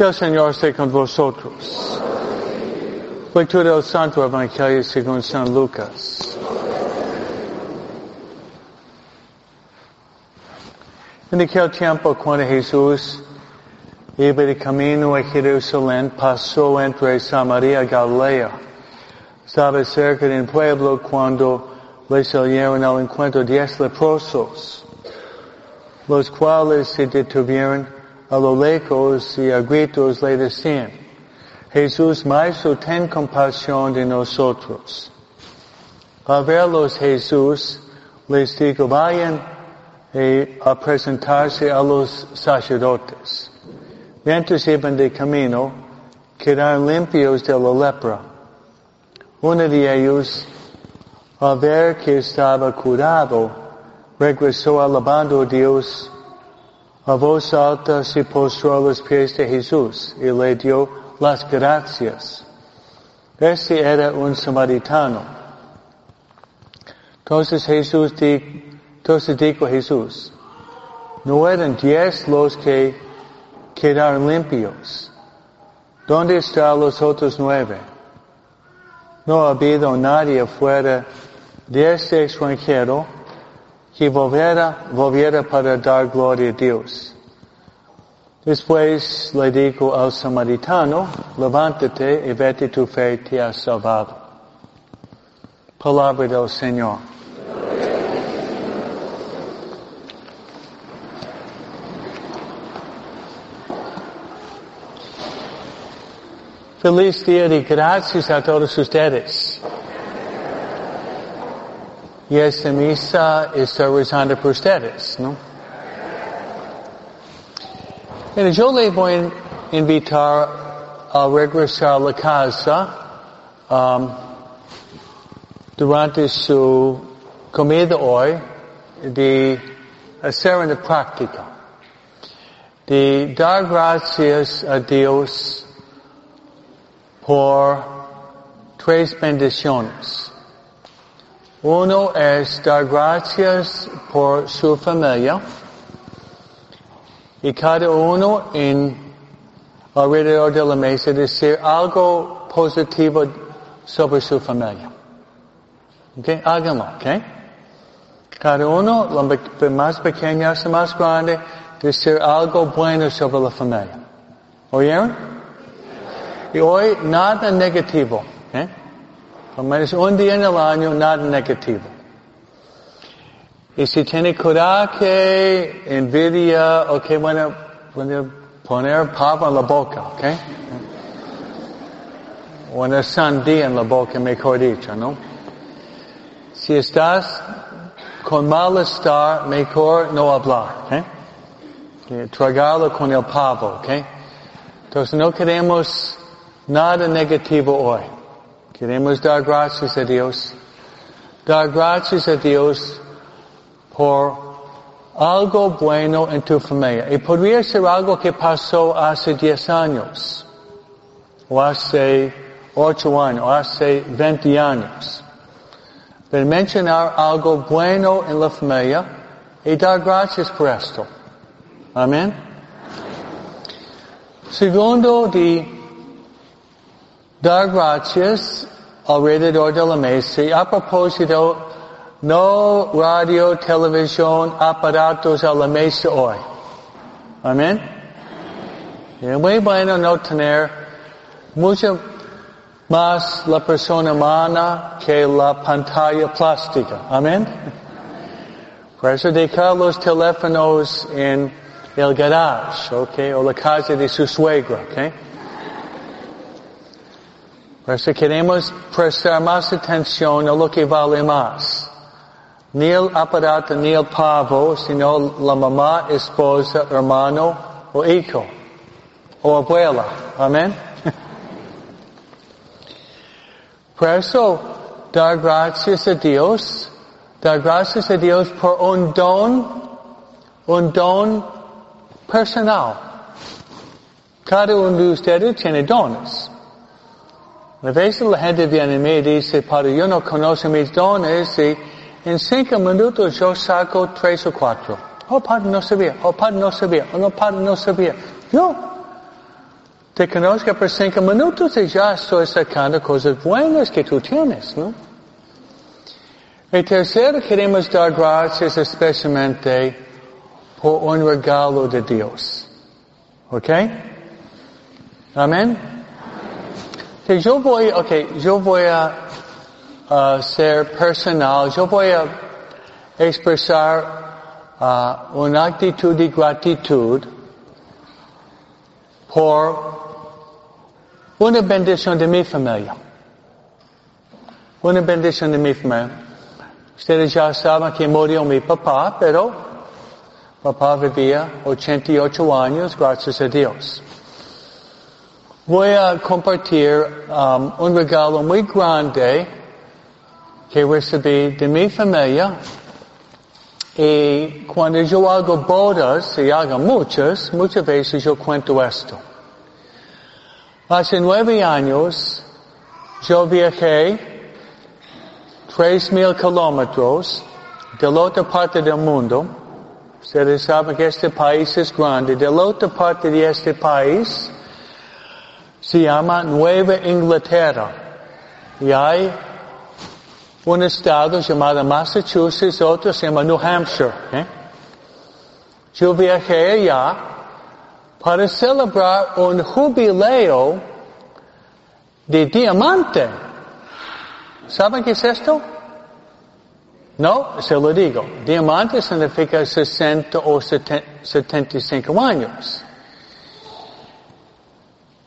El Señor esté con vosotros. Lectura del Santo Evangelio según San Lucas. En aquel tiempo, cuando Jesús iba de camino a Jerusalén, pasó entre Samaria y Galilea. Estaba cerca del pueblo cuando le salieron al encuentro diez leprosos, los cuales se detuvieron a lo lejos y a gritos le decían, Jesús, Maestro, ten compasión de nosotros. Al verlos Jesús les dijo, vayan a presentarse a los sacerdotes. Mientras iban de camino, quedaron limpios de la lepra. Uno de ellos, al ver que estaba curado, regresó alabando a Dios. A voz alta se postró a los pies de Jesús y le dio las gracias. Este era un samaritano. Entonces Jesús dijo, entonces dijo Jesús, no eran diez los que quedaron limpios. ¿Dónde están los otros nueve? No ha habido nadie fuera de este extranjero que volviera, volviera para dar gloria a Dios. Después le dijo al samaritano, levántate y vete tu fe te ha salvado. Palabra del Señor. Feliz día de gracias a todos ustedes. Y esta misa está rezando por ustedes, ¿no? Mira, yo le voy a invitar a regresar la casa um, durante su comida hoy de hacer una práctica, de dar gracias a Dios por tres bendiciones. Uno es dar gracias por su familia y cada uno en alrededor de la mesa decir algo positivo sobre su familia. ¿Ok? Háganlo, ¿ok? Cada uno, la más pequeña hasta más grande, decir algo bueno sobre la familia. ¿Oyeron? Y hoy nada negativo. Menos un día en el año nada negativo. Y si tiene coraje, envidia, ok, bueno, bueno poner pavo en la boca, ok. Una sandía en la boca, mejor dicho, ¿no? Si estás con malestar, mejor no hablar, ok. Tragarlo con el pavo, ok. Entonces no queremos nada negativo hoy. Queremos dar gracias a Dios. Dar gracias a Dios por algo bueno en tu familia. Y podría ser algo que pasó hace 10 años, o hace 8 años, o hace 20 años. Pero mencionar algo bueno en la familia y dar gracias por esto. Amén. Segundo, de dar gracias alrededor de la mesa. A propósito, no radio, televisión, aparatos a la mesa hoy. Amén. Es muy bueno no tener mucho más la persona humana que la pantalla plástica. Amén. Por eso dejar los teléfonos el garage, ok, o la casa de su suegra, ok. Por eso queremos prestar más atención a lo que vale más. Ni el aparato ni el pavo, sino la mamá, esposa, hermano o hijo o abuela. Amén. Por eso, dar gracias a Dios, dar gracias a Dios por un don, un don personal. Cada uno de ustedes tiene dones. A veces la gente viene y dice, Padre, yo no conozco mis dones y en cinco minutos yo saco tres o cuatro. Oh, Padre, no sabía. Oh, Padre, no sabía. Oh, no, Padre, no sabía. Yo. te conozca por cinco minutos y ya estoy sacando cosas buenas que tú tienes, ¿no? Y tercero, queremos dar gracias especialmente por un regalo de Dios. ¿Ok? Amén. Que yo voy, ok, yo voy a, ser personal, yo voy a expresar uh, una actitud de gratitud por una bendición de mi familia. Una bendición de mi familia. Ustedes ya saben que murió mi papá, pero papá vivía 88 años, gracias a Dios. Voy a compartir um, un regalo muy grande que recibí de mi familia y cuando yo hago bodas, y hago muchas, muchas veces yo cuento esto. Hace nueve años, yo viajé tres mil kilómetros de la otra parte del mundo. Ustedes saben que este país es grande. De la otra parte de este país se llama Nueva Inglaterra. Y hay un estado llamado Massachusetts, otro se llama New Hampshire. ¿eh? Yo viajé allá para celebrar un jubileo de diamante. ¿Saben qué es esto? No, se lo digo. Diamante significa 60 o 75 años.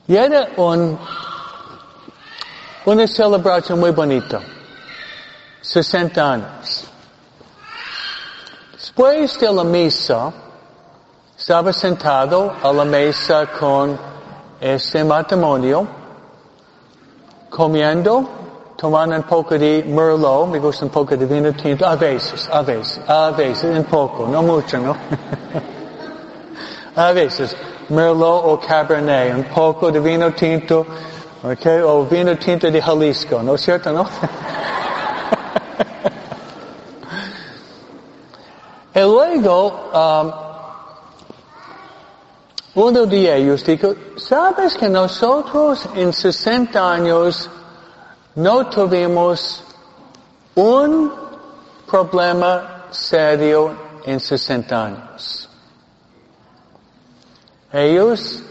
Y era un, una celebración muy bonita. 60 años. Después de la misa, estaba sentado a la mesa con este matrimonio, comiendo, tomando un poco de merlot, me gusta un poco de vino tinto, a veces, a veces, a veces, un poco, no mucho, ¿no? a veces, merlot o cabernet, un poco de vino tinto, okay, o vino tinto de Jalisco, ¿no es cierto, no? Y luego, um, uno de ellos dijo, ¿sabes que nosotros en 60 años no tuvimos un problema serio en 60 años? Ellos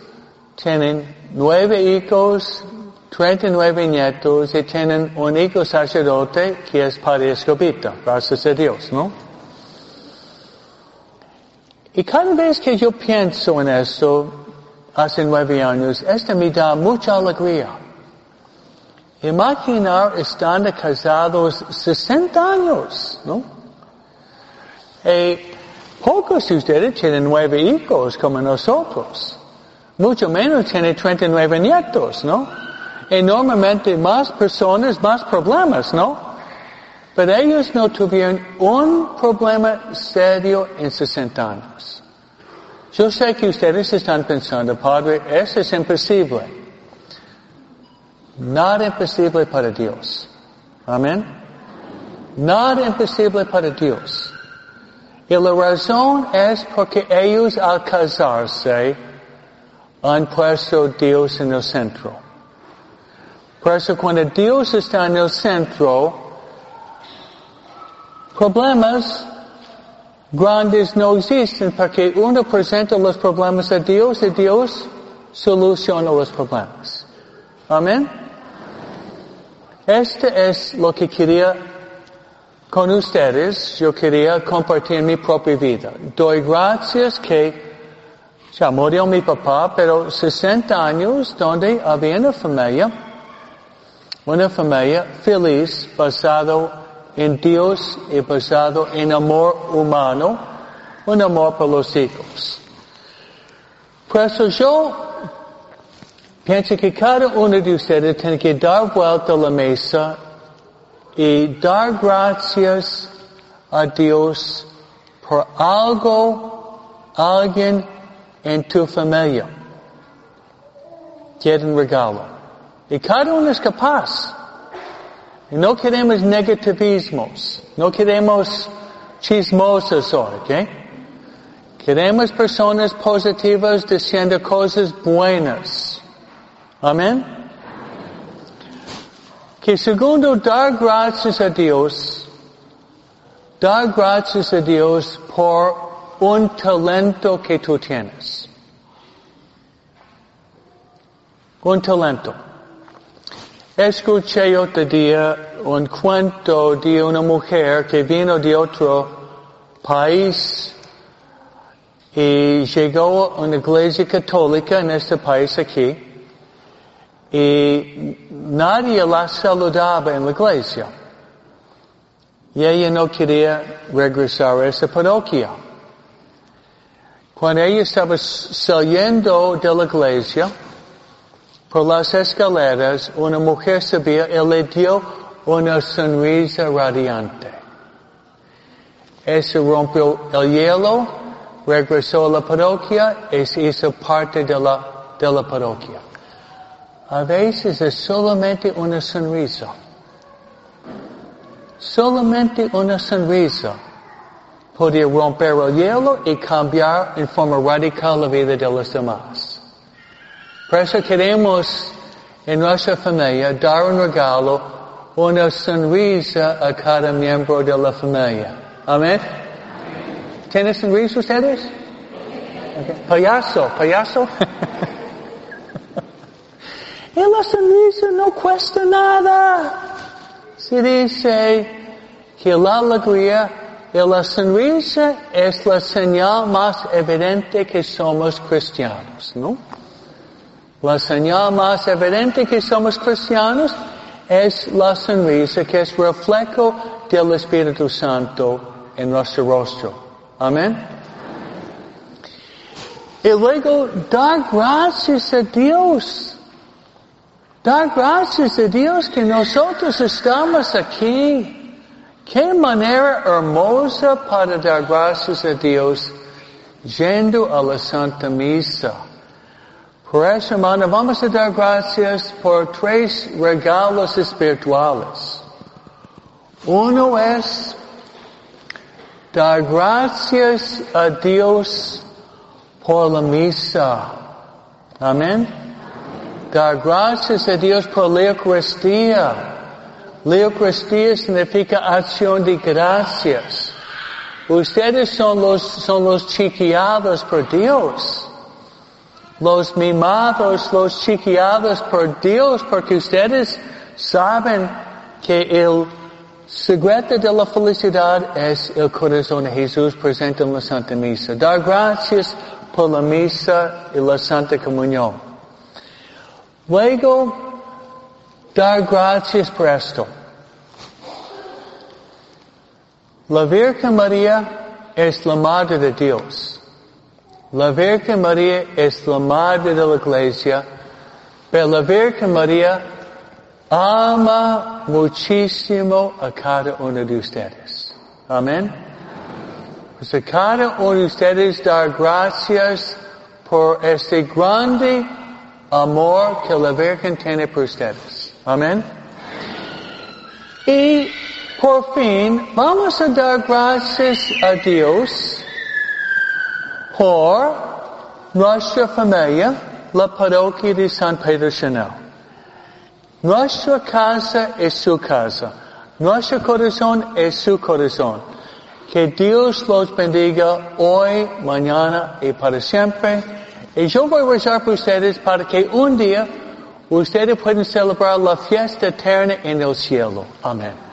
tienen nueve hijos, 39 nietos y tienen un hijo sacerdote que es Padre Escobita, gracias a Dios, ¿no? Y cada vez que yo pienso en esto, hace nueve años, esto me da mucha alegría. Imaginar estando casados 60 años, ¿no? Y pocos de ustedes tienen nueve hijos como nosotros. Mucho menos tienen 39 nietos, ¿no? Y normalmente más personas, más problemas, ¿no? Pero ellos no tuvieron un problema serio en 60 años. Yo sé que ustedes están pensando, Padre, eso es imposible. Nada imposible para Dios. Amén. Nada imposible para Dios. Y la razón es porque ellos al casarse han puesto Dios en el centro. Por eso cuando Dios está en el centro, problemas grandes no existen porque uno presenta los problemas a Dios y Dios soluciona los problemas. Amén. Este es lo que quería con ustedes. Yo quería compartir mi propia vida. Doy gracias que ya murió mi papá, pero 60 años donde había una familia, una familia feliz basado en Dios y basado en amor humano, un amor por los hijos. Por eso yo pienso que cada uno de ustedes tiene que dar vuelta a la mesa y dar gracias a Dios por algo, alguien en tu familia. Quieren regalo. Y cada uno es capaz. Y no queremos negativismos, no queremos chismosos hoy, ¿ok? Queremos personas positivas diciendo cosas buenas. Amén. Que segundo, dar gracias a Dios, dar gracias a Dios por un talento que tú tienes. Un talento. Escuché otro día un cuento de una mujer que vino de otro país y llegó a una iglesia católica en este país aquí y nadie la saludaba en la iglesia. Y ella no quería regresar a esa parroquia. Cuando ella estaba saliendo de la iglesia, por las escaleras, una mujer subía y le dio una sonrisa radiante. Eso rompió el hielo, regresó a la parroquia y se hizo parte de la, de la parroquia. A veces es solamente una sonrisa. Solamente una sonrisa puede romper el hielo y cambiar en forma radical la vida de los demás. Por eso queremos en nuestra familia dar un regalo, una sonrisa a cada miembro de la familia. Amén. ¿Tienen sonrisa ustedes? Payaso, payaso. la sonrisa no cuesta nada. Se dice que la alegría y la sonrisa es la señal más evidente que somos cristianos, ¿no? La señal más evidente que somos cristianos es la sonrisa que es reflejo del Espíritu Santo en nuestro rostro. Amén. Y luego dar gracias a Dios. Dar gracias a Dios que nosotros estamos aquí. Qué manera hermosa para dar gracias a Dios yendo a la Santa Misa. Por eso, hermano, vamos a dar gracias por tres regalos espirituales. Uno es dar gracias a Dios por la misa. Amén. Dar gracias a Dios por la Eucaristía. La Eucaristía significa acción de gracias. Ustedes son los, son los chiquiados por Dios los mimados, los chiquiados por Dios, porque ustedes saben que el secreto de la felicidad es el corazón de Jesús presente en la Santa Misa. Dar gracias por la misa y la Santa Comunión. Luego, dar gracias por esto. La Virgen María es la Madre de Dios. La Virgen María es la madre de la iglesia, pero la Virgen María ama muchísimo a cada uno de ustedes. Amén. Pues a cada uno de ustedes dar gracias por este grande amor que la Virgen tiene por ustedes. Amén. Y por fin vamos a dar gracias a Dios por nuestra familia, la parroquia de San Pedro Chanel. Nuestra casa es su casa. Nuestro corazón es su corazón. Que Dios los bendiga hoy, mañana y para siempre. Y yo voy a rezar por ustedes para que un día ustedes puedan celebrar la fiesta eterna en el cielo. Amén.